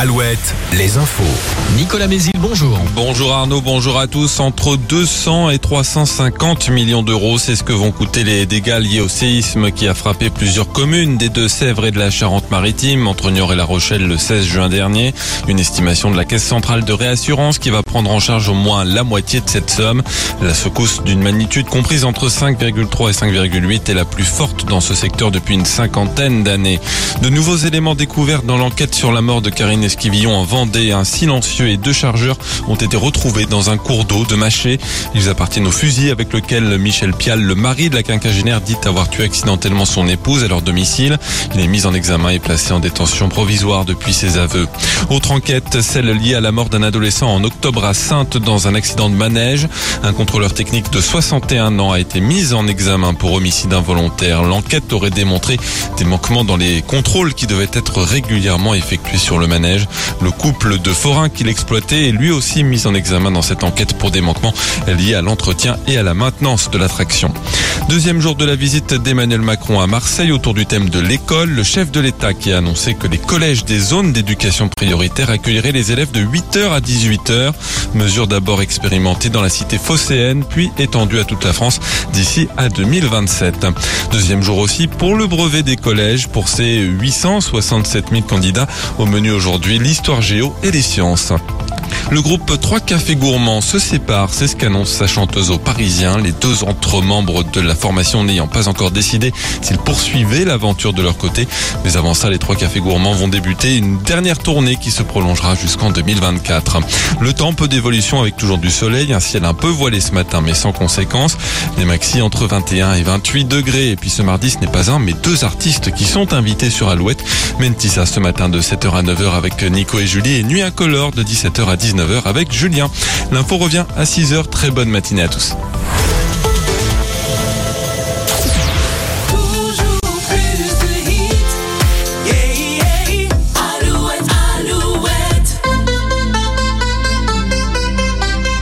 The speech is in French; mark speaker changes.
Speaker 1: Alouette, les infos.
Speaker 2: Nicolas Mézil, bonjour.
Speaker 3: Bonjour Arnaud, bonjour à tous. Entre 200 et 350 millions d'euros, c'est ce que vont coûter les dégâts liés au séisme qui a frappé plusieurs communes des Deux-Sèvres et de la Charente-Maritime, entre Niort et La Rochelle le 16 juin dernier. Une estimation de la Caisse centrale de réassurance qui va prendre en charge au moins la moitié de cette somme. La secousse d'une magnitude comprise entre 5,3 et 5,8 est la plus forte dans ce secteur depuis une cinquantaine d'années. De nouveaux éléments découverts dans l'enquête sur la mort de Karine Esquivillon en Vendée. Un silencieux et deux chargeurs ont été retrouvés dans un cours d'eau de Maché. Ils appartiennent au fusil avec lequel Michel Pial, le mari de la quinquagénaire, dit avoir tué accidentellement son épouse à leur domicile. Il est mis en examen et placé en détention provisoire depuis ses aveux. Autre enquête, celle liée à la mort d'un adolescent en octobre à Sainte dans un accident de manège. Un contrôleur technique de 61 ans a été mis en examen pour homicide involontaire. L'enquête aurait démontré des manquements dans les contrôles qui devaient être régulièrement effectués sur le manège. Le couple de forains qu'il exploitait est lui aussi mis en examen dans cette enquête pour des manquements liés à l'entretien et à la maintenance de l'attraction. Deuxième jour de la visite d'Emmanuel Macron à Marseille autour du thème de l'école. Le chef de l'État qui a annoncé que les collèges des zones d'éducation prioritaire accueilleraient les élèves de 8h à 18h. Mesure d'abord expérimentée dans la cité phocéenne, puis étendue à toute la France d'ici à 2027. Deuxième jour aussi pour le brevet des collèges pour ces 867 000 candidats au menu aujourd'hui l'histoire géo et les sciences. Le groupe Trois Cafés Gourmands se sépare, c'est ce qu'annonce sa chanteuse aux Parisiens, les deux autres membres de la formation n'ayant pas encore décidé s'ils poursuivaient l'aventure de leur côté. Mais avant ça, les Trois Cafés Gourmands vont débuter une dernière tournée qui se prolongera jusqu'en 2024. Le temps peu d'évolution avec toujours du soleil, un ciel un peu voilé ce matin mais sans conséquence. Des maxi entre 21 et 28 degrés. Et puis ce mardi, ce n'est pas un mais deux artistes qui sont invités sur Alouette. Mentissa ce matin de 7h à 9h avec Nico et Julie et Nuit Incolore de 17h à 19h avec Julien. L'info revient à 6h. Très bonne matinée à tous.